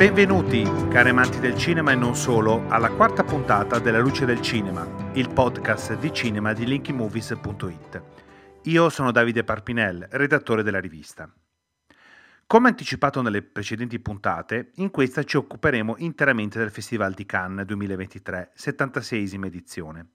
Benvenuti, cari amanti del cinema e non solo, alla quarta puntata della Luce del Cinema, il podcast di cinema di linkymovies.it. Io sono Davide Parpinel, redattore della rivista. Come anticipato nelle precedenti puntate, in questa ci occuperemo interamente del Festival di Cannes 2023, 76esima edizione.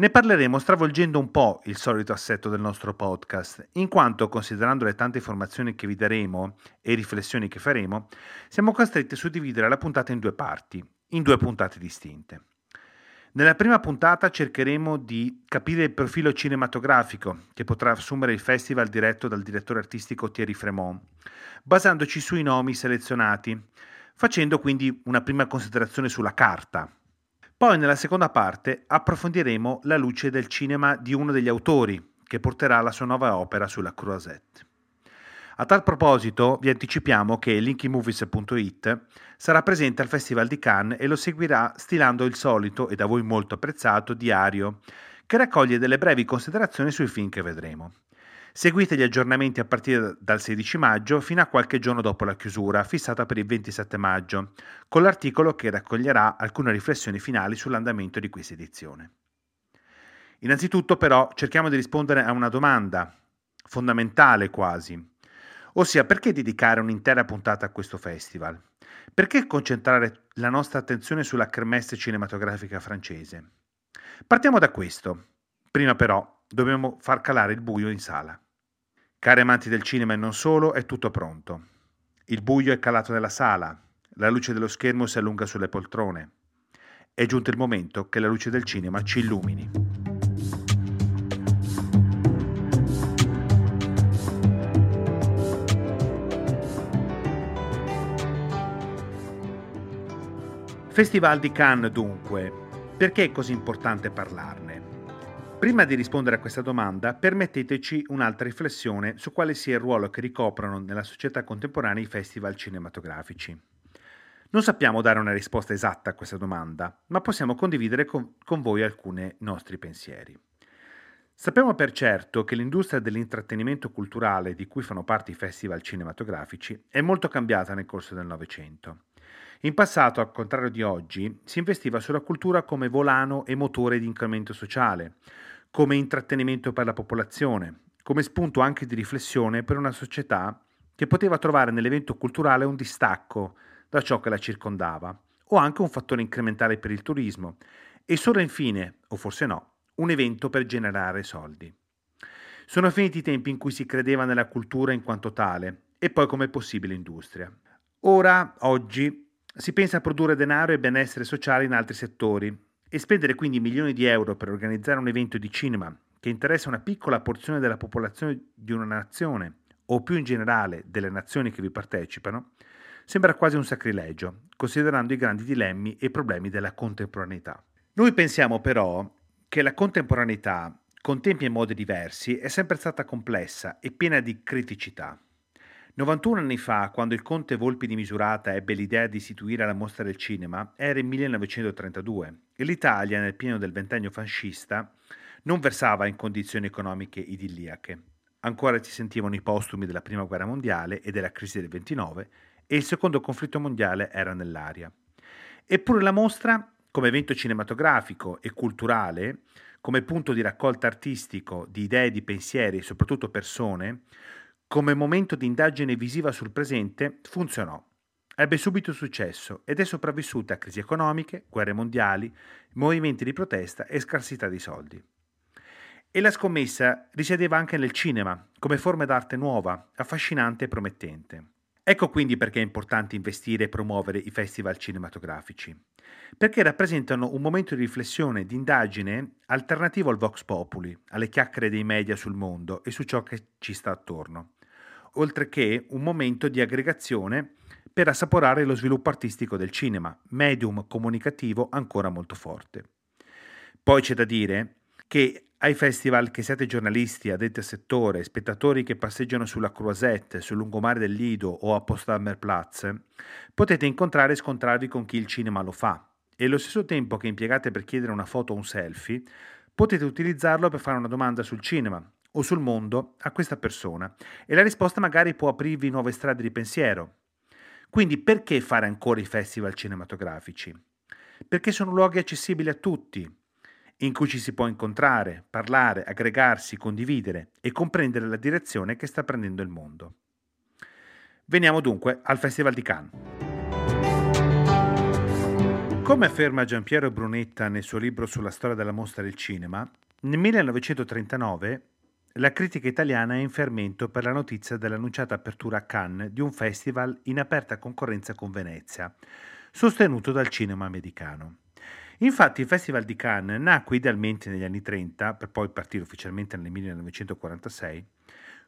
Ne parleremo stravolgendo un po' il solito assetto del nostro podcast, in quanto, considerando le tante informazioni che vi daremo e riflessioni che faremo, siamo costretti a suddividere la puntata in due parti, in due puntate distinte. Nella prima puntata cercheremo di capire il profilo cinematografico che potrà assumere il festival diretto dal direttore artistico Thierry Fremont, basandoci sui nomi selezionati, facendo quindi una prima considerazione sulla carta, poi nella seconda parte approfondiremo la luce del cinema di uno degli autori che porterà la sua nuova opera sulla Croisette. A tal proposito vi anticipiamo che linkymovies.it sarà presente al Festival di Cannes e lo seguirà stilando il solito e da voi molto apprezzato diario che raccoglie delle brevi considerazioni sui film che vedremo. Seguite gli aggiornamenti a partire dal 16 maggio fino a qualche giorno dopo la chiusura, fissata per il 27 maggio, con l'articolo che raccoglierà alcune riflessioni finali sull'andamento di questa edizione. Innanzitutto però cerchiamo di rispondere a una domanda, fondamentale quasi, ossia perché dedicare un'intera puntata a questo festival? Perché concentrare la nostra attenzione sulla kermesse cinematografica francese? Partiamo da questo. Prima però Dobbiamo far calare il buio in sala. Cari amanti del cinema e non solo, è tutto pronto. Il buio è calato nella sala, la luce dello schermo si allunga sulle poltrone. È giunto il momento che la luce del cinema ci illumini. Festival di Cannes dunque, perché è così importante parlarne? Prima di rispondere a questa domanda, permetteteci un'altra riflessione su quale sia il ruolo che ricoprono nella società contemporanea i festival cinematografici. Non sappiamo dare una risposta esatta a questa domanda, ma possiamo condividere con, con voi alcuni nostri pensieri. Sappiamo per certo che l'industria dell'intrattenimento culturale di cui fanno parte i festival cinematografici è molto cambiata nel corso del Novecento. In passato, al contrario di oggi, si investiva sulla cultura come volano e motore di incremento sociale, come intrattenimento per la popolazione, come spunto anche di riflessione per una società che poteva trovare nell'evento culturale un distacco da ciò che la circondava, o anche un fattore incrementale per il turismo, e solo infine, o forse no, un evento per generare soldi. Sono finiti i tempi in cui si credeva nella cultura in quanto tale, e poi come possibile industria. Ora, oggi, si pensa a produrre denaro e benessere sociale in altri settori, e spendere quindi milioni di euro per organizzare un evento di cinema che interessa una piccola porzione della popolazione di una nazione o più in generale delle nazioni che vi partecipano, sembra quasi un sacrilegio, considerando i grandi dilemmi e problemi della contemporaneità. Noi pensiamo però che la contemporaneità, con tempi e modi diversi, è sempre stata complessa e piena di criticità. 91 anni fa, quando il conte Volpi di Misurata ebbe l'idea di istituire la mostra del cinema, era il 1932 e l'Italia, nel pieno del ventennio fascista, non versava in condizioni economiche idilliache. Ancora si sentivano i postumi della Prima Guerra Mondiale e della crisi del 29 e il secondo conflitto mondiale era nell'aria. Eppure la mostra, come evento cinematografico e culturale, come punto di raccolta artistico di idee, di pensieri e soprattutto persone, come momento di indagine visiva sul presente, funzionò. Ebbe subito successo ed è sopravvissuta a crisi economiche, guerre mondiali, movimenti di protesta e scarsità di soldi. E la scommessa risiedeva anche nel cinema, come forma d'arte nuova, affascinante e promettente. Ecco quindi perché è importante investire e promuovere i festival cinematografici, perché rappresentano un momento di riflessione, di indagine alternativo al vox populi, alle chiacchiere dei media sul mondo e su ciò che ci sta attorno oltre che un momento di aggregazione per assaporare lo sviluppo artistico del cinema, medium comunicativo ancora molto forte. Poi c'è da dire che ai festival che siate giornalisti, addetti al settore, spettatori che passeggiano sulla Croisette, sul lungomare del Lido o a Potsdamer Platz, potete incontrare e scontrarvi con chi il cinema lo fa e allo stesso tempo che impiegate per chiedere una foto o un selfie, potete utilizzarlo per fare una domanda sul cinema, o sul mondo a questa persona e la risposta magari può aprirvi nuove strade di pensiero. Quindi perché fare ancora i festival cinematografici? Perché sono luoghi accessibili a tutti, in cui ci si può incontrare, parlare, aggregarsi, condividere e comprendere la direzione che sta prendendo il mondo. Veniamo dunque al Festival di Cannes. Come afferma Giampiero Brunetta nel suo libro sulla storia della mostra del cinema, nel 1939 la critica italiana è in fermento per la notizia dell'annunciata apertura a Cannes di un festival in aperta concorrenza con Venezia, sostenuto dal cinema americano. Infatti il Festival di Cannes nacque idealmente negli anni 30, per poi partire ufficialmente nel 1946,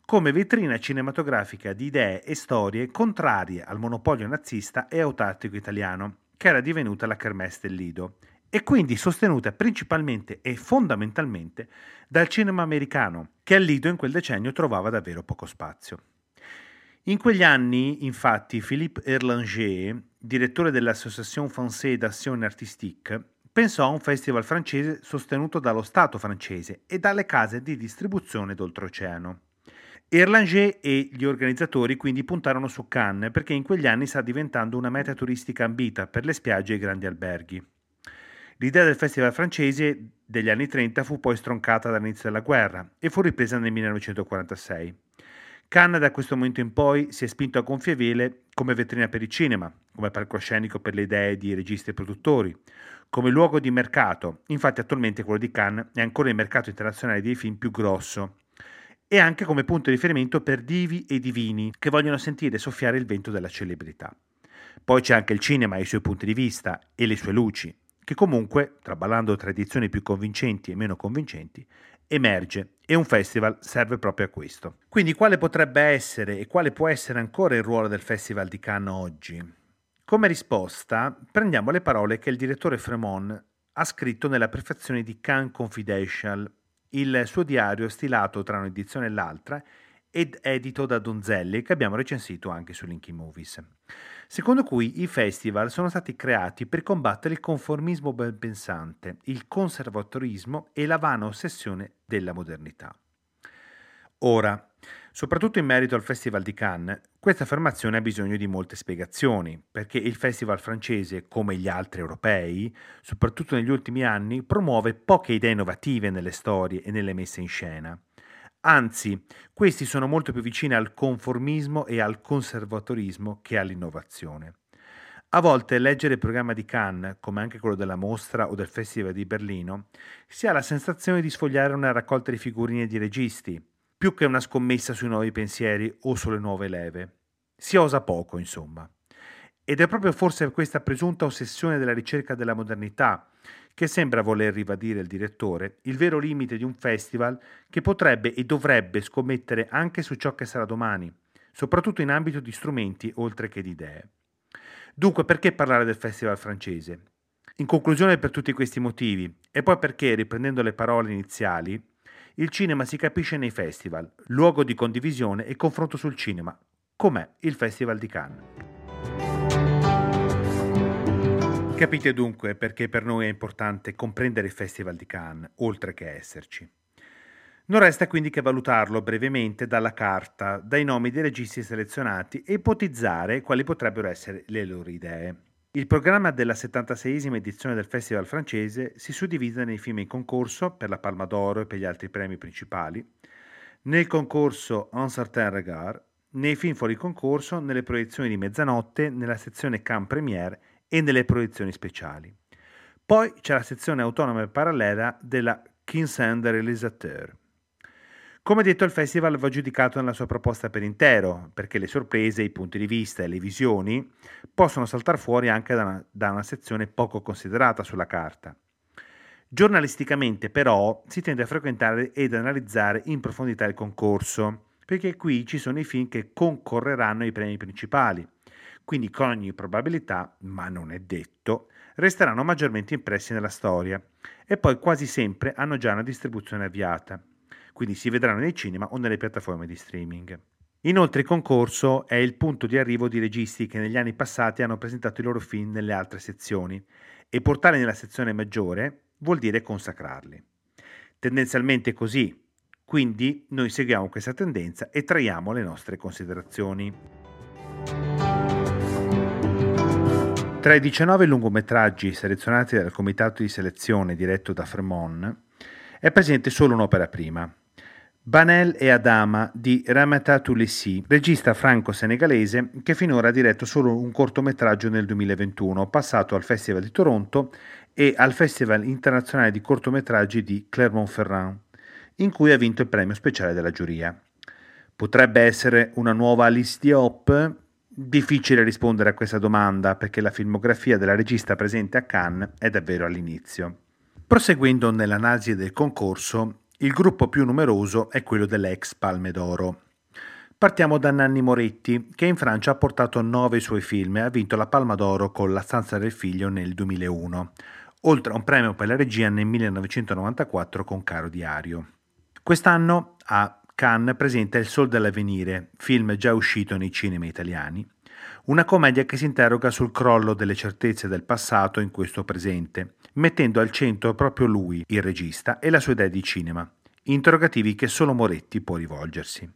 come vetrina cinematografica di idee e storie contrarie al monopolio nazista e autarchico italiano, che era divenuta la Kermesse del Lido, e quindi sostenuta principalmente e fondamentalmente dal cinema americano, che al Lido in quel decennio trovava davvero poco spazio. In quegli anni, infatti, Philippe Erlanger, direttore dell'Association Française d'Action Artistique, pensò a un festival francese sostenuto dallo Stato francese e dalle case di distribuzione d'oltreoceano. Erlanger e gli organizzatori quindi puntarono su Cannes perché in quegli anni sta diventando una meta turistica ambita per le spiagge e i grandi alberghi. L'idea del festival francese degli anni 30 fu poi stroncata dall'inizio della guerra e fu ripresa nel 1946. Cannes da questo momento in poi si è spinto a gonfie vele come vetrina per il cinema, come palcoscenico per le idee di registi e produttori, come luogo di mercato, infatti attualmente quello di Cannes è ancora il mercato internazionale dei film più grosso, e anche come punto di riferimento per divi e divini che vogliono sentire soffiare il vento della celebrità. Poi c'è anche il cinema e i suoi punti di vista e le sue luci, che comunque, traballando tradizioni più convincenti e meno convincenti, emerge e un festival serve proprio a questo. Quindi quale potrebbe essere e quale può essere ancora il ruolo del Festival di Cannes oggi? Come risposta prendiamo le parole che il direttore Fremont ha scritto nella prefazione di Cannes Confidential, il suo diario stilato tra un'edizione e l'altra ed edito da Donzelli che abbiamo recensito anche su Linky Movies, secondo cui i festival sono stati creati per combattere il conformismo ben pensante, il conservatorismo e la vana ossessione della modernità. Ora, Soprattutto in merito al Festival di Cannes, questa affermazione ha bisogno di molte spiegazioni, perché il festival francese, come gli altri europei, soprattutto negli ultimi anni, promuove poche idee innovative nelle storie e nelle messe in scena. Anzi, questi sono molto più vicini al conformismo e al conservatorismo che all'innovazione. A volte leggere il programma di Cannes, come anche quello della mostra o del Festival di Berlino, si ha la sensazione di sfogliare una raccolta di figurine di registi, più che una scommessa sui nuovi pensieri o sulle nuove leve. Si osa poco, insomma. Ed è proprio forse questa presunta ossessione della ricerca della modernità che sembra voler ribadire il direttore, il vero limite di un festival che potrebbe e dovrebbe scommettere anche su ciò che sarà domani, soprattutto in ambito di strumenti oltre che di idee. Dunque, perché parlare del festival francese? In conclusione, per tutti questi motivi, e poi perché, riprendendo le parole iniziali, il cinema si capisce nei festival, luogo di condivisione e confronto sul cinema, com'è il Festival di Cannes. Capite dunque perché per noi è importante comprendere il Festival di Cannes, oltre che esserci. Non resta quindi che valutarlo brevemente dalla carta, dai nomi dei registi selezionati e ipotizzare quali potrebbero essere le loro idee. Il programma della 76esima edizione del Festival francese si suddivide nei film in concorso per la Palma d'Oro e per gli altri premi principali, nel concorso Un certain regard, nei film fuori concorso, nelle proiezioni di mezzanotte, nella sezione Can Premiere e nelle proiezioni speciali. Poi c'è la sezione autonoma e parallela della Quinzaine des Réalisateurs. Come detto, il festival va giudicato nella sua proposta per intero, perché le sorprese, i punti di vista e le visioni possono saltare fuori anche da una, da una sezione poco considerata sulla carta. Giornalisticamente, però, si tende a frequentare ed analizzare in profondità il concorso, perché qui ci sono i film che concorreranno ai premi principali, quindi con ogni probabilità, ma non è detto, resteranno maggiormente impressi nella storia e poi quasi sempre hanno già una distribuzione avviata quindi si vedranno nei cinema o nelle piattaforme di streaming. Inoltre il concorso è il punto di arrivo di registi che negli anni passati hanno presentato i loro film nelle altre sezioni e portarli nella sezione maggiore vuol dire consacrarli. Tendenzialmente così, quindi noi seguiamo questa tendenza e traiamo le nostre considerazioni. Tra i 19 lungometraggi selezionati dal comitato di selezione diretto da Fremont è presente solo un'opera prima, Banel e Adama di Ramata Toulissi, regista franco-senegalese che finora ha diretto solo un cortometraggio nel 2021, passato al Festival di Toronto e al Festival internazionale di cortometraggi di Clermont-Ferrand, in cui ha vinto il premio speciale della giuria. Potrebbe essere una nuova Alice Diop? Difficile rispondere a questa domanda perché la filmografia della regista presente a Cannes è davvero all'inizio. Proseguendo nell'analisi del concorso, il gruppo più numeroso è quello dell'ex Palme d'Oro. Partiamo da Nanni Moretti, che in Francia ha portato nove suoi film e ha vinto la Palma d'Oro con La stanza del figlio nel 2001, oltre a un premio per la regia nel 1994 con Caro Diario. Quest'anno a Cannes presenta Il Sol dell'Avvenire, film già uscito nei cinema italiani, una commedia che si interroga sul crollo delle certezze del passato in questo presente, mettendo al centro proprio lui, il regista, e la sua idea di cinema, interrogativi che solo Moretti può rivolgersi.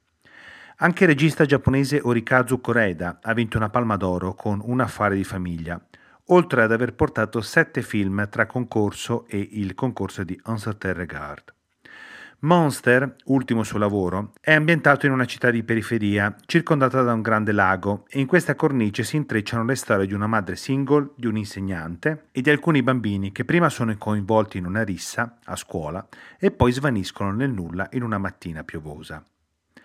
Anche il regista giapponese Orikazu Koreda ha vinto una palma d'oro con Un affare di famiglia, oltre ad aver portato sette film tra concorso e il concorso di Un certain regard. Monster, ultimo suo lavoro, è ambientato in una città di periferia, circondata da un grande lago, e in questa cornice si intrecciano le storie di una madre single, di un insegnante e di alcuni bambini che prima sono coinvolti in una rissa a scuola e poi svaniscono nel nulla in una mattina piovosa.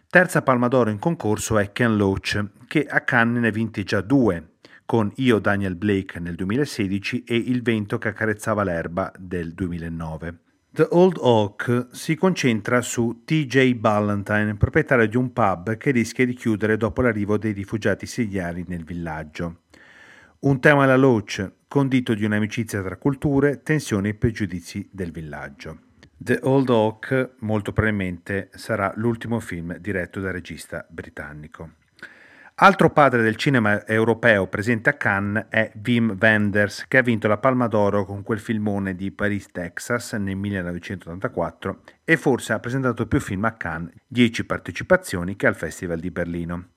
Terza palma d'oro in concorso è Ken Loach, che a Cannes ne vinti già due, con Io Daniel Blake nel 2016 e Il vento che accarezzava l'erba del 2009. The Old Oak si concentra su TJ Ballantyne, proprietario di un pub che rischia di chiudere dopo l'arrivo dei rifugiati siriani nel villaggio. Un tema alla Loach, condito di un'amicizia tra culture, tensioni e pregiudizi del villaggio. The Old Oak molto probabilmente sarà l'ultimo film diretto dal regista britannico. Altro padre del cinema europeo presente a Cannes è Wim Wenders, che ha vinto la Palma d'Oro con quel filmone di Paris, Texas nel 1984 e forse ha presentato più film a Cannes, 10 partecipazioni, che al Festival di Berlino.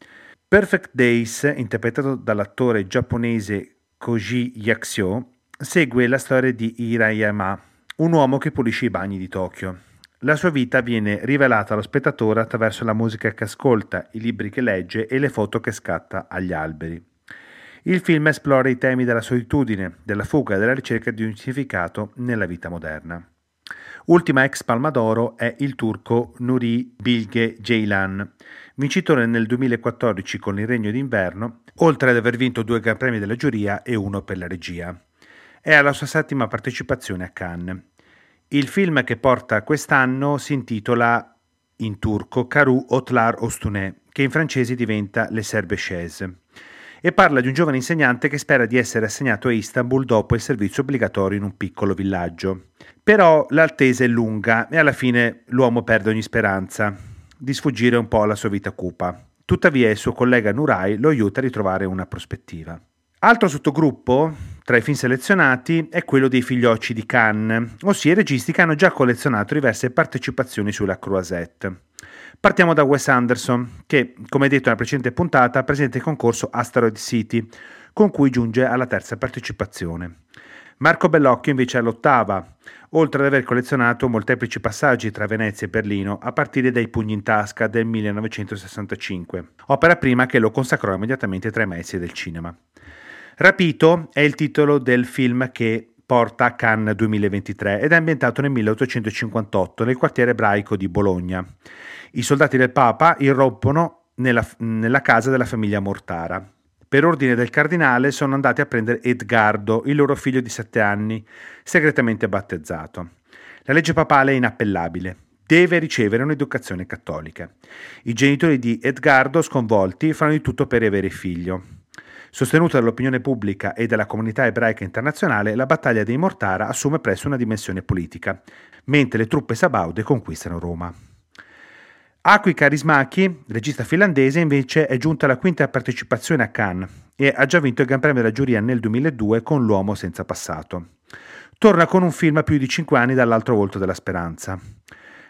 Perfect Days, interpretato dall'attore giapponese Koji Yakusho, segue la storia di Hirayama, un uomo che pulisce i bagni di Tokyo. La sua vita viene rivelata allo spettatore attraverso la musica che ascolta, i libri che legge e le foto che scatta agli alberi. Il film esplora i temi della solitudine, della fuga e della ricerca di un significato nella vita moderna. Ultima ex Palma d'Oro è il turco Nuri Bilge Ceylan, vincitore nel 2014 con Il Regno d'Inverno, oltre ad aver vinto due Gran Premi della giuria e uno per la regia. È alla sua settima partecipazione a Cannes. Il film che porta quest'anno si intitola in turco Karu Otlar Ostune, che in francese diventa Le Serbe Chaise, e parla di un giovane insegnante che spera di essere assegnato a Istanbul dopo il servizio obbligatorio in un piccolo villaggio. Però l'attesa è lunga e alla fine l'uomo perde ogni speranza di sfuggire un po' alla sua vita cupa. Tuttavia il suo collega Nurai lo aiuta a ritrovare una prospettiva. Altro sottogruppo tra i film selezionati è quello dei figliocci di Cannes, ossia i registi che hanno già collezionato diverse partecipazioni sulla Croisette. Partiamo da Wes Anderson, che, come detto nella precedente puntata, presenta il concorso Asteroid City, con cui giunge alla terza partecipazione. Marco Bellocchio invece è all'ottava, oltre ad aver collezionato molteplici passaggi tra Venezia e Berlino a partire dai Pugni in tasca del 1965, opera prima che lo consacrò immediatamente tra i maestri del cinema. Rapito è il titolo del film che porta a Cannes 2023 ed è ambientato nel 1858 nel quartiere ebraico di Bologna. I soldati del Papa irrompono nella, nella casa della famiglia Mortara. Per ordine del cardinale sono andati a prendere Edgardo, il loro figlio di sette anni, segretamente battezzato. La legge papale è inappellabile. Deve ricevere un'educazione cattolica. I genitori di Edgardo, sconvolti, fanno di tutto per avere figlio. Sostenuta dall'opinione pubblica e dalla comunità ebraica internazionale, la battaglia dei Mortara assume presto una dimensione politica, mentre le truppe sabaude conquistano Roma. Akui Karismaki, regista finlandese, invece è giunta alla quinta partecipazione a Cannes e ha già vinto il Gran Premio della giuria nel 2002 con L'uomo senza passato. Torna con un film a più di cinque anni dall'altro volto della speranza.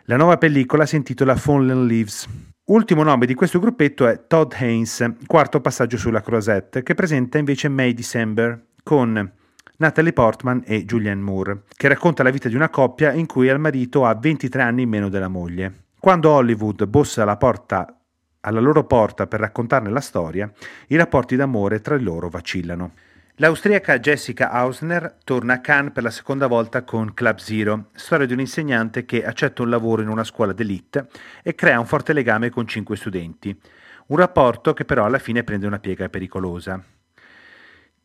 La nuova pellicola si intitola Fallen Leaves Ultimo nome di questo gruppetto è Todd Haynes, quarto passaggio sulla Croisette, che presenta invece May December, con Natalie Portman e Julianne Moore, che racconta la vita di una coppia in cui il marito ha 23 anni in meno della moglie. Quando Hollywood bussa alla, porta, alla loro porta per raccontarne la storia, i rapporti d'amore tra loro vacillano. L'austriaca Jessica Hausner torna a Cannes per la seconda volta con Club Zero, storia di un insegnante che accetta un lavoro in una scuola d'élite e crea un forte legame con cinque studenti, un rapporto che però alla fine prende una piega pericolosa.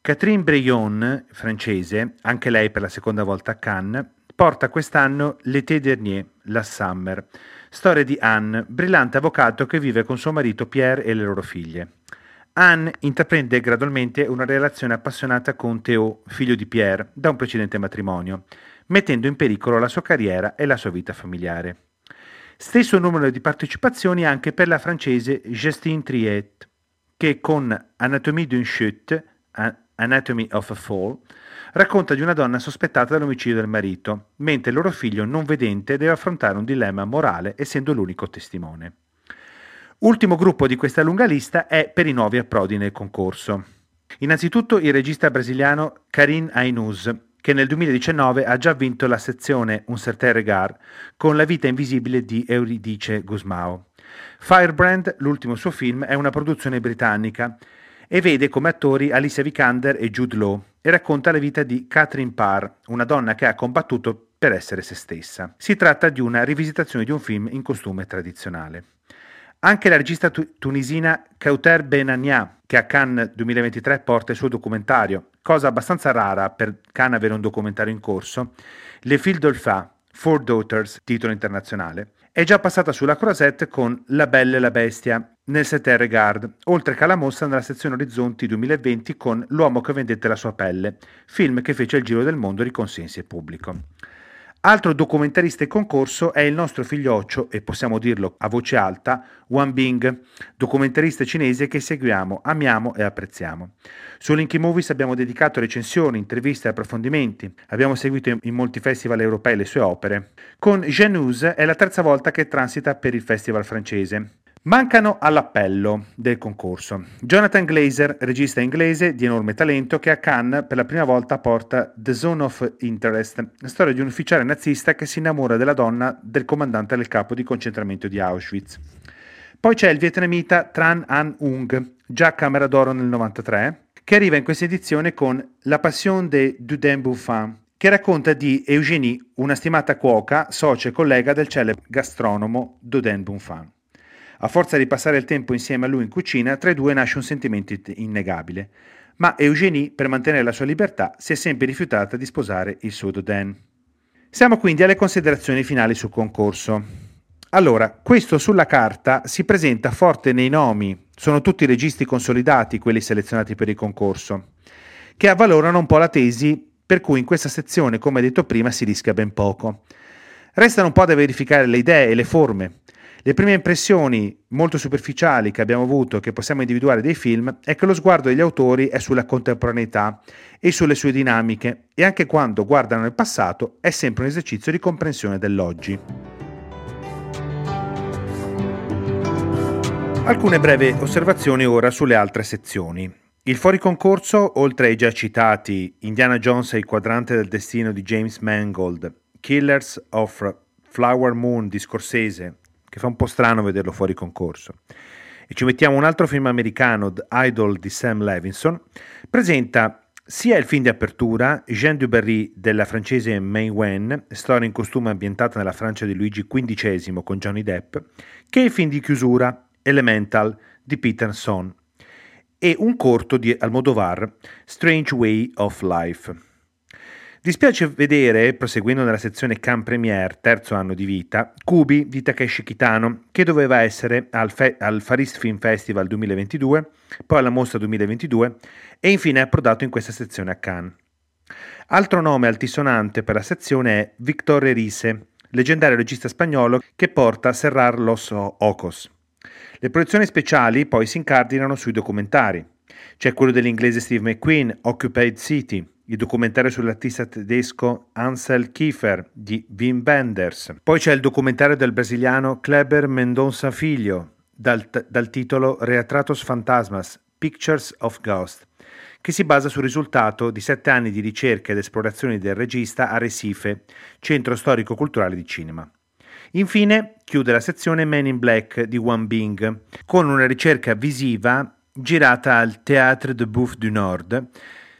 Catherine Breillon, francese, anche lei per la seconda volta a Cannes, porta quest'anno L'été dernier, la Summer, storia di Anne, brillante avvocato che vive con suo marito Pierre e le loro figlie. Anne intraprende gradualmente una relazione appassionata con Théo, figlio di Pierre, da un precedente matrimonio, mettendo in pericolo la sua carriera e la sua vita familiare. Stesso numero di partecipazioni anche per la francese Justine Triet, che con Anatomie d'une chute, Anatomy of a Fall, racconta di una donna sospettata dell'omicidio del marito, mentre il loro figlio non vedente deve affrontare un dilemma morale essendo l'unico testimone. Ultimo gruppo di questa lunga lista è per i nuovi approdi nel concorso. Innanzitutto il regista brasiliano Karim Ainuz, che nel 2019 ha già vinto la sezione Un certain regard con La vita invisibile di Euridice Gusmao. Firebrand, l'ultimo suo film, è una produzione britannica e vede come attori Alicia Vikander e Jude Law e racconta la vita di Catherine Parr, una donna che ha combattuto per essere se stessa. Si tratta di una rivisitazione di un film in costume tradizionale. Anche la regista tu- tunisina Kauter Benania, che a Cannes 2023 porta il suo documentario, cosa abbastanza rara per Cannes avere un documentario in corso, Le Fil d'Olfa, Four Daughters, titolo internazionale, è già passata sulla Croisette con La Belle e la Bestia nel Setter Regard, oltre che alla mostra nella sezione Orizzonti 2020 con L'uomo che vendette la sua pelle, film che fece il giro del mondo di consensi e pubblico. Altro documentarista in concorso è il nostro figlioccio, e possiamo dirlo a voce alta, Wan Bing, documentarista cinese che seguiamo, amiamo e apprezziamo. Su Linky Movies abbiamo dedicato recensioni, interviste e approfondimenti, abbiamo seguito in molti festival europei le sue opere. Con Genuse è la terza volta che transita per il festival francese. Mancano all'appello del concorso. Jonathan Glazer, regista inglese di enorme talento, che a Cannes per la prima volta porta The Zone of Interest, storia di un ufficiale nazista che si innamora della donna del comandante del campo di concentramento di Auschwitz. Poi c'è il vietnamita Tran An Ung, già Camera d'Oro nel 93, che arriva in questa edizione con La Passion de Dudin Buffin, che racconta di Eugénie, una stimata cuoca, socia e collega del celebre gastronomo Dudin Buffin. A forza di passare il tempo insieme a lui in cucina, tra i due nasce un sentimento innegabile. Ma Eugénie, per mantenere la sua libertà, si è sempre rifiutata di sposare il suo Dodin. Siamo quindi alle considerazioni finali sul concorso. Allora, questo sulla carta si presenta forte nei nomi, sono tutti registi consolidati quelli selezionati per il concorso, che avvalorano un po' la tesi per cui in questa sezione, come detto prima, si rischia ben poco. Restano un po' da verificare le idee e le forme, le prime impressioni molto superficiali che abbiamo avuto, che possiamo individuare dei film, è che lo sguardo degli autori è sulla contemporaneità e sulle sue dinamiche e anche quando guardano il passato è sempre un esercizio di comprensione dell'oggi. Alcune brevi osservazioni ora sulle altre sezioni. Il fuori concorso, oltre ai già citati Indiana Jones e il quadrante del destino di James Mangold, Killers of Flower Moon di Scorsese, che fa un po' strano vederlo fuori concorso. E ci mettiamo un altro film americano, The Idol di Sam Levinson, presenta sia il film di apertura, Jean Dubarry della francese May Wen, storia in costume ambientata nella Francia di Luigi XV con Johnny Depp, che il film di chiusura, Elemental di Peterson, e un corto di Almodovar, Strange Way of Life. Dispiace vedere, proseguendo nella sezione Can Premier, terzo anno di vita, Kubi di Takeshi Kitano, che doveva essere al, Fe- al Far East Film Festival 2022, poi alla mostra 2022 e infine è approdato in questa sezione a Cannes. Altro nome altisonante per la sezione è Victor Erise, leggendario regista spagnolo che porta Serrar los Ocos. Le produzioni speciali poi si incardinano sui documentari. C'è quello dell'inglese Steve McQueen, Occupied City, il documentario sull'artista tedesco Ansel Kiefer di Wim Wenders. Poi c'è il documentario del brasiliano Kleber Mendonça Filho dal, dal titolo Reatratos Fantasmas, Pictures of Ghost, che si basa sul risultato di sette anni di ricerca ed esplorazioni del regista a Recife, centro storico-culturale di cinema. Infine chiude la sezione Men in Black di Wang Bing, con una ricerca visiva girata al Théâtre de Bouffe du Nord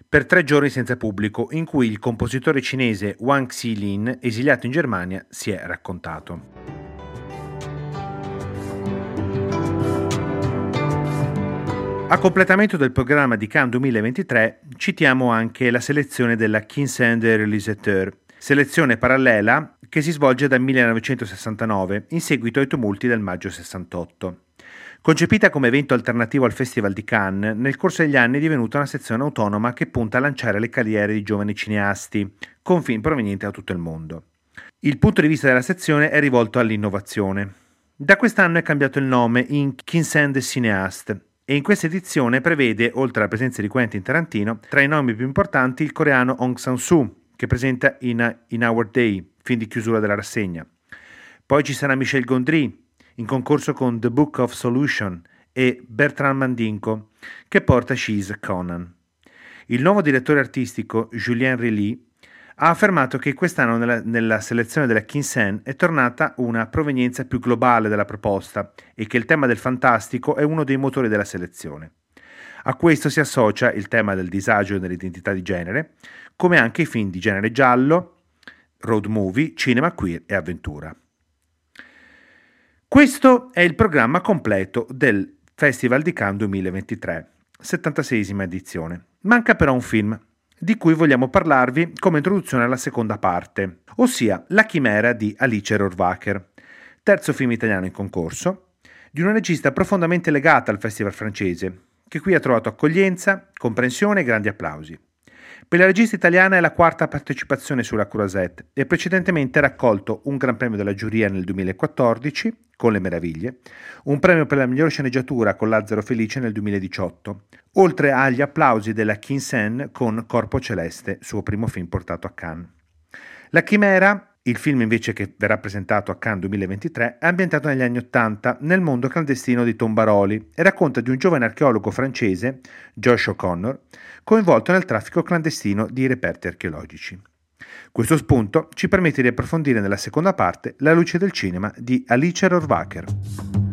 per tre giorni senza pubblico, in cui il compositore cinese Wang Xilin, esiliato in Germania, si è raccontato. A completamento del programma di Cannes 2023 citiamo anche la selezione della Quinzaine des Réalisateurs, selezione parallela che si svolge dal 1969 in seguito ai tumulti del maggio 68. Concepita come evento alternativo al Festival di Cannes, nel corso degli anni è divenuta una sezione autonoma che punta a lanciare le carriere di giovani cineasti, con film provenienti da tutto il mondo. Il punto di vista della sezione è rivolto all'innovazione. Da quest'anno è cambiato il nome in Quinzaine des Cinéastes e in questa edizione prevede, oltre alla presenza di Quentin Tarantino, tra i nomi più importanti il coreano Hong Sang-soo, che presenta in, in Our Day, film di chiusura della rassegna. Poi ci sarà Michel Gondry, in concorso con The Book of Solution, e Bertrand Mandinko, che porta She's Conan. Il nuovo direttore artistico, Julien Rilly, ha affermato che quest'anno nella, nella selezione della Kinsen è tornata una provenienza più globale della proposta e che il tema del fantastico è uno dei motori della selezione. A questo si associa il tema del disagio e dell'identità di genere, come anche i film di genere giallo, road movie, cinema queer e avventura. Questo è il programma completo del Festival di Cannes 2023, 76 edizione. Manca però un film di cui vogliamo parlarvi come introduzione alla seconda parte, ossia La chimera di Alice Rohrwacher, terzo film italiano in concorso, di una regista profondamente legata al festival francese, che qui ha trovato accoglienza, comprensione e grandi applausi. Per la regista italiana è la quarta partecipazione sulla Croisette e precedentemente ha raccolto un Gran Premio della giuria nel 2014 con Le Meraviglie, un premio per la migliore sceneggiatura con Lazzaro Felice nel 2018, oltre agli applausi della Kinsen con Corpo Celeste, suo primo film portato a Cannes. La Chimera il film invece che verrà presentato a Cannes 2023 è ambientato negli anni Ottanta nel mondo clandestino di Tombaroli e racconta di un giovane archeologo francese, Josh O'Connor, coinvolto nel traffico clandestino di reperti archeologici. Questo spunto ci permette di approfondire nella seconda parte la luce del cinema di Alice Rohrwacher.